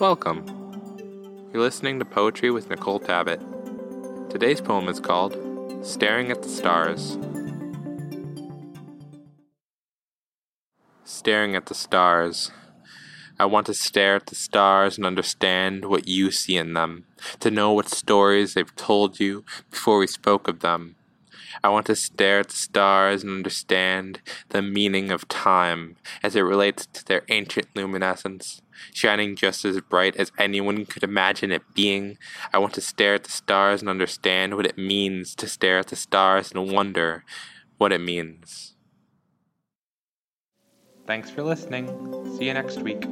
Welcome. You're listening to Poetry with Nicole Tabbitt. Today's poem is called Staring at the Stars. Staring at the stars. I want to stare at the stars and understand what you see in them, to know what stories they've told you before we spoke of them. I want to stare at the stars and understand the meaning of time as it relates to their ancient luminescence, shining just as bright as anyone could imagine it being. I want to stare at the stars and understand what it means to stare at the stars and wonder what it means. Thanks for listening. See you next week.